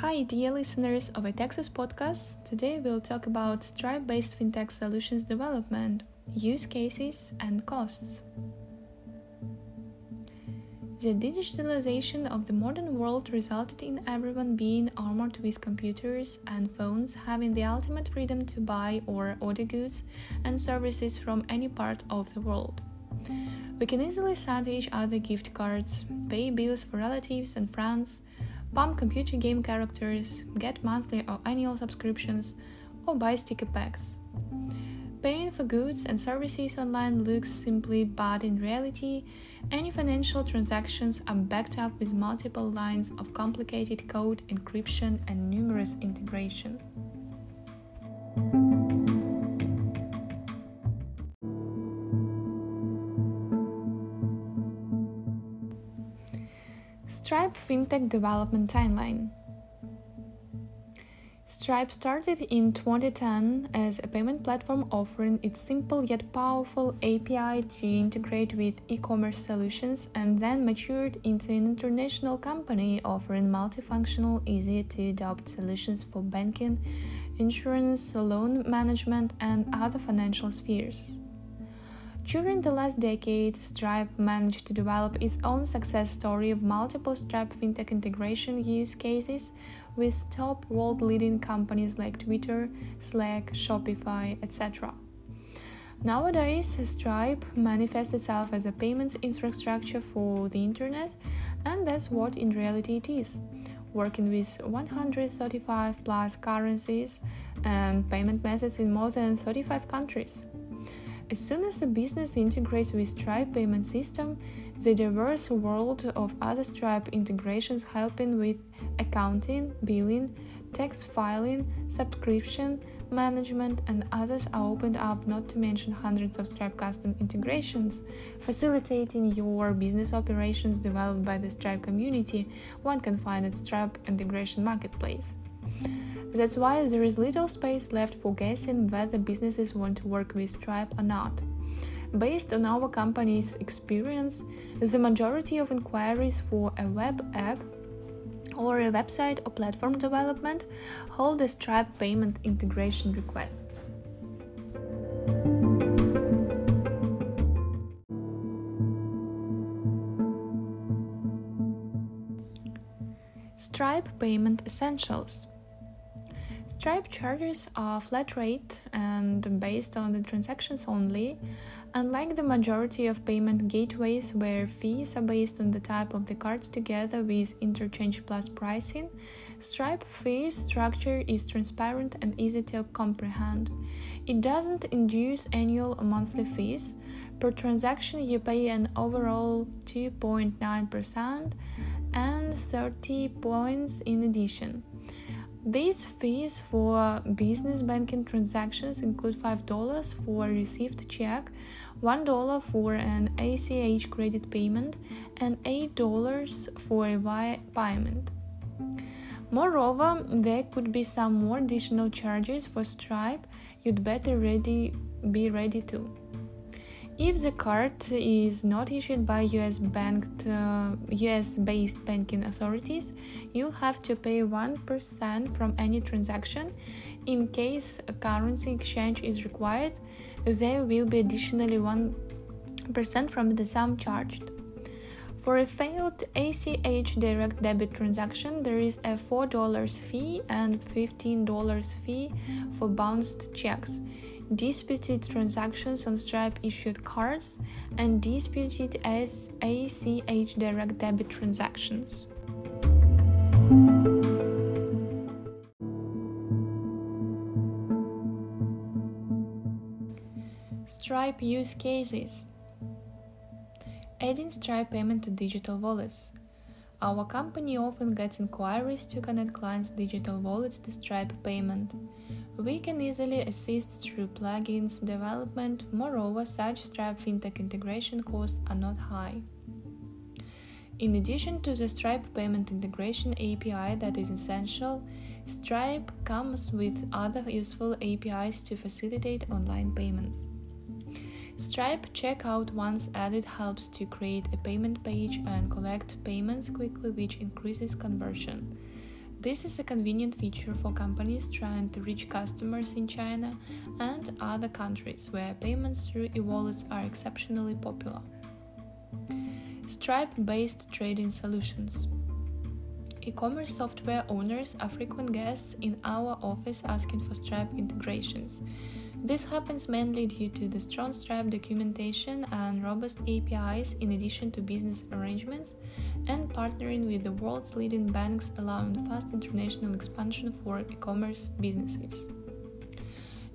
Hi, dear listeners of Itexus podcast. Today we'll talk about Stripe based fintech solutions development, use cases, and costs. The digitalization of the modern world resulted in everyone being armored with computers and phones, having the ultimate freedom to buy or order goods and services from any part of the world. We can easily send each other gift cards, pay bills for relatives and friends, pump computer game characters, get monthly or annual subscriptions, or buy sticker packs. Paying for goods and services online looks simply, but in reality, any financial transactions are backed up with multiple lines of complicated code, encryption, and numerous integration. Stripe FinTech Development Timeline Stripe started in 2010 as a payment platform offering its simple yet powerful API to integrate with e commerce solutions and then matured into an international company offering multifunctional, easy to adopt solutions for banking, insurance, loan management, and other financial spheres. During the last decade, Stripe managed to develop its own success story of multiple Stripe fintech integration use cases with top world leading companies like Twitter, Slack, Shopify, etc. Nowadays, Stripe manifests itself as a payments infrastructure for the internet, and that's what in reality it is. Working with 135 plus currencies and payment methods in more than 35 countries. As soon as a business integrates with Stripe payment system, the diverse world of other Stripe integrations helping with accounting, billing, tax filing, subscription management, and others are opened up, not to mention hundreds of Stripe custom integrations, facilitating your business operations developed by the Stripe community, one can find at Stripe Integration Marketplace. That's why there is little space left for guessing whether businesses want to work with Stripe or not. Based on our company's experience, the majority of inquiries for a web app or a website or platform development hold a Stripe payment integration requests. Stripe Payment Essentials Stripe charges are flat rate and based on the transactions only, unlike the majority of payment gateways where fees are based on the type of the cards together with interchange plus pricing. Stripe fee structure is transparent and easy to comprehend. It doesn't induce annual or monthly fees. Per transaction, you pay an overall 2.9% and 30 points in addition. These fees for business banking transactions include $5 for a received check, $1 for an ACH credit payment, and $8 for a wire payment. Moreover, there could be some more additional charges for Stripe you'd better ready, be ready to. If the card is not issued by US banked uh, US based banking authorities, you'll have to pay 1% from any transaction. In case a currency exchange is required, there will be additionally 1% from the sum charged. For a failed ACH direct debit transaction, there is a $4 fee and $15 fee for bounced checks disputed transactions on Stripe issued cards, and disputed ACH direct debit transactions. Stripe use cases Adding Stripe payment to digital wallets. Our company often gets inquiries to connect clients' digital wallets to Stripe payment. We can easily assist through plugins development, moreover, such Stripe fintech integration costs are not high. In addition to the Stripe payment integration API that is essential, Stripe comes with other useful APIs to facilitate online payments. Stripe checkout once added helps to create a payment page and collect payments quickly, which increases conversion. This is a convenient feature for companies trying to reach customers in China and other countries where payments through e wallets are exceptionally popular. Stripe based trading solutions. E commerce software owners are frequent guests in our office asking for Stripe integrations. This happens mainly due to the strong Stripe documentation and robust APIs, in addition to business arrangements and partnering with the world's leading banks, allowing fast international expansion for e commerce businesses.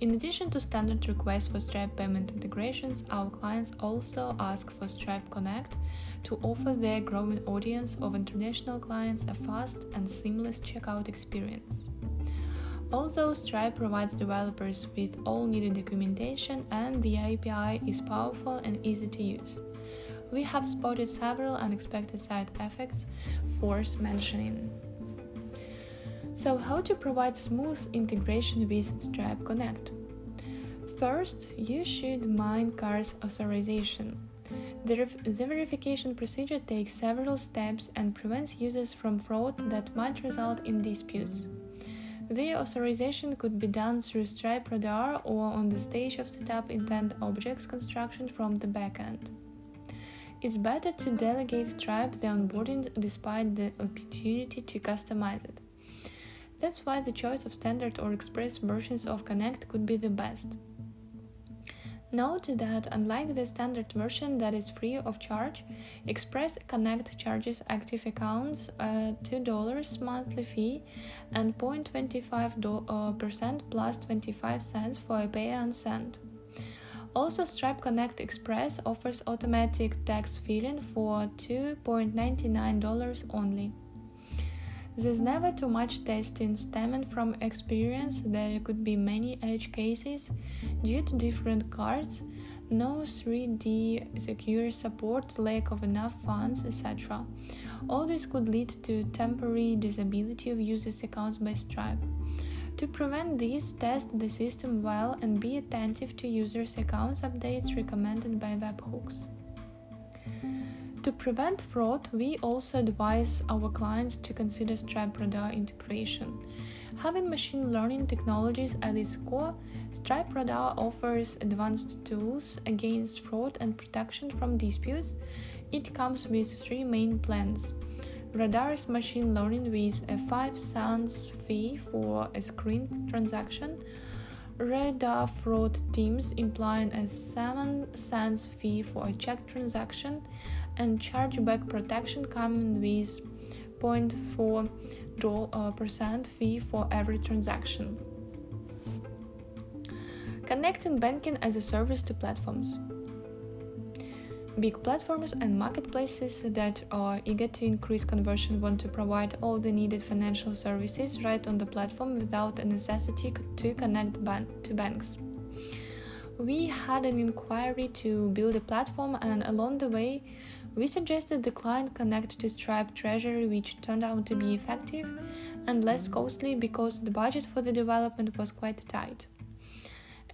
In addition to standard requests for Stripe payment integrations, our clients also ask for Stripe Connect to offer their growing audience of international clients a fast and seamless checkout experience. Although Stripe provides developers with all needed documentation and the API is powerful and easy to use, we have spotted several unexpected side effects worth mentioning. So, how to provide smooth integration with Stripe Connect? First, you should mine card's authorization. The, ref- the, verification procedure takes several steps and prevents users from fraud that might result in disputes. The authorization could be done through Stripe Radar or on the stage of setup intent objects construction from the backend. It's better to delegate Stripe the onboarding despite the opportunity to customize it. That's why the choice of standard or express versions of Connect could be the best. Note that unlike the standard version that is free of charge, Express Connect charges active accounts a $2 monthly fee and 0.25% uh, plus 25 cents for a pay and send. Also, Stripe Connect Express offers automatic tax filing for $2.99 only. There's never too much testing stemming from experience. There could be many edge cases due to different cards, no 3D secure support, lack of enough funds, etc. All this could lead to temporary disability of users' accounts by Stripe. To prevent this, test the system well and be attentive to users' accounts updates recommended by webhooks. To prevent fraud, we also advise our clients to consider Stripe Radar integration. Having machine learning technologies at its core, Stripe Radar offers advanced tools against fraud and protection from disputes. It comes with three main plans Radar's machine learning with a 5 cents fee for a screen transaction. Radar fraud teams implying a 7 cents fee for a check transaction and chargeback protection coming with 0.4 percent fee for every transaction. Connecting banking as a service to platforms. Big platforms and marketplaces that are eager to increase conversion want to provide all the needed financial services right on the platform without a necessity to connect ban- to banks. We had an inquiry to build a platform, and along the way, we suggested the client connect to Stripe Treasury, which turned out to be effective and less costly because the budget for the development was quite tight.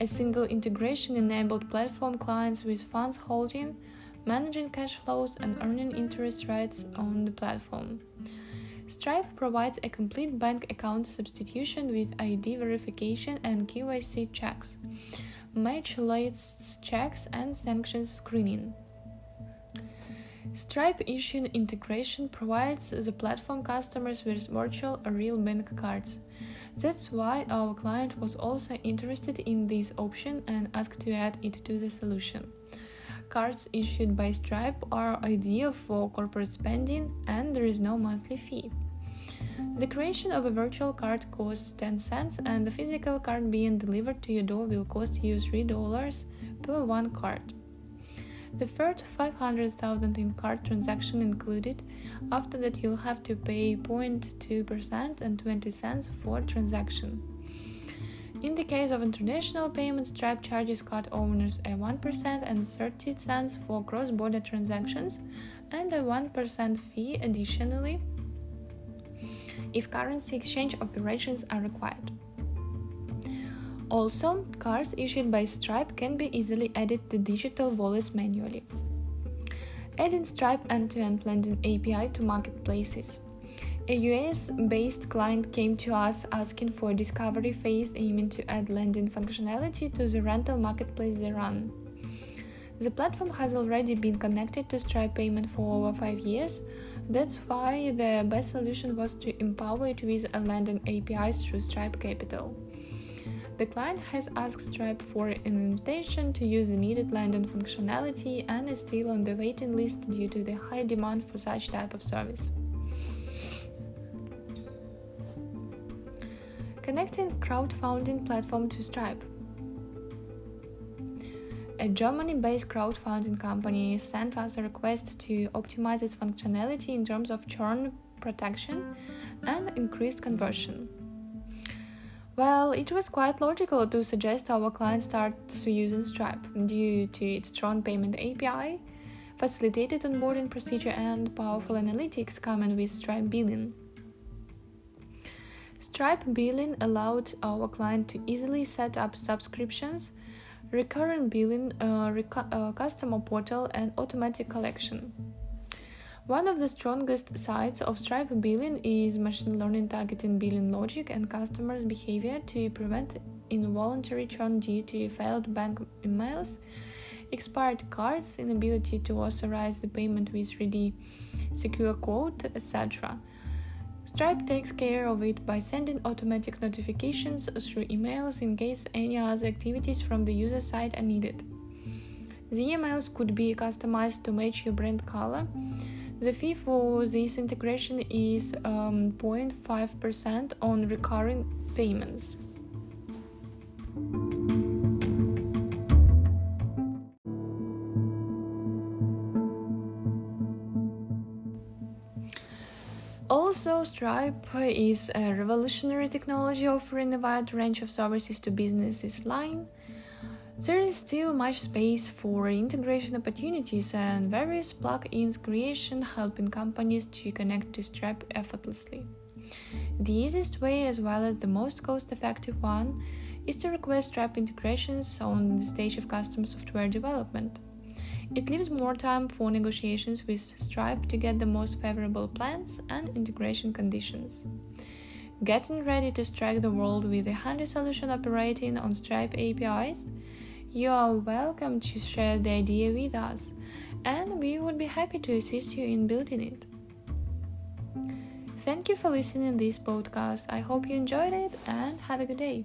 A single integration enabled platform clients with funds holding managing cash flows, and earning interest rates on the platform. Stripe provides a complete bank account substitution with ID verification and KYC checks, match lists checks, and sanctions screening. Stripe Issuing integration provides the platform customers with virtual or real bank cards. That's why our client was also interested in this option and asked to add it to the solution cards issued by Stripe are ideal for corporate spending and there is no monthly fee. The creation of a virtual card costs 10 cents, and the physical card being delivered to your door will cost you $3 per one card. The first 500,000 in card transaction included. After that, you'll have to pay 0.2% and 20 cents for transaction. In the case of international payments, Stripe charges card owners a 1% and 30 cents for cross border transactions and a 1% fee additionally if currency exchange operations are required. Also, cards issued by Stripe can be easily added to digital wallets manually. Adding Stripe end to end lending API to marketplaces. A US based client came to us asking for a discovery phase aiming to add lending functionality to the rental marketplace they run. The platform has already been connected to Stripe payment for over five years. That's why the best solution was to empower it with a lending API through Stripe Capital. The client has asked Stripe for an invitation to use the needed lending functionality and is still on the waiting list due to the high demand for such type of service. Connecting crowdfunding platform to Stripe. A Germany based crowdfunding company sent us a request to optimize its functionality in terms of churn protection and increased conversion. Well, it was quite logical to suggest our client starts using Stripe due to its strong payment API, facilitated onboarding procedure, and powerful analytics coming with Stripe billing. Stripe billing allowed our client to easily set up subscriptions, recurring billing, uh, uh, customer portal, and automatic collection. One of the strongest sides of Stripe billing is machine learning targeting billing logic and customers' behavior to prevent involuntary churn due to failed bank emails, expired cards, inability to authorize the payment with 3D secure code, etc. Stripe takes care of it by sending automatic notifications through emails in case any other activities from the user side are needed. The emails could be customized to match your brand color. The fee for this integration is um, 0.5% on recurring payments. Also, Stripe is a revolutionary technology offering a wide range of services to businesses line. There is still much space for integration opportunities and various plugins creation helping companies to connect to Stripe effortlessly. The easiest way, as well as the most cost effective one, is to request Stripe integrations on the stage of custom software development. It leaves more time for negotiations with Stripe to get the most favorable plans and integration conditions. Getting ready to strike the world with a handy solution operating on Stripe APIs? You are welcome to share the idea with us, and we would be happy to assist you in building it. Thank you for listening to this podcast. I hope you enjoyed it and have a good day.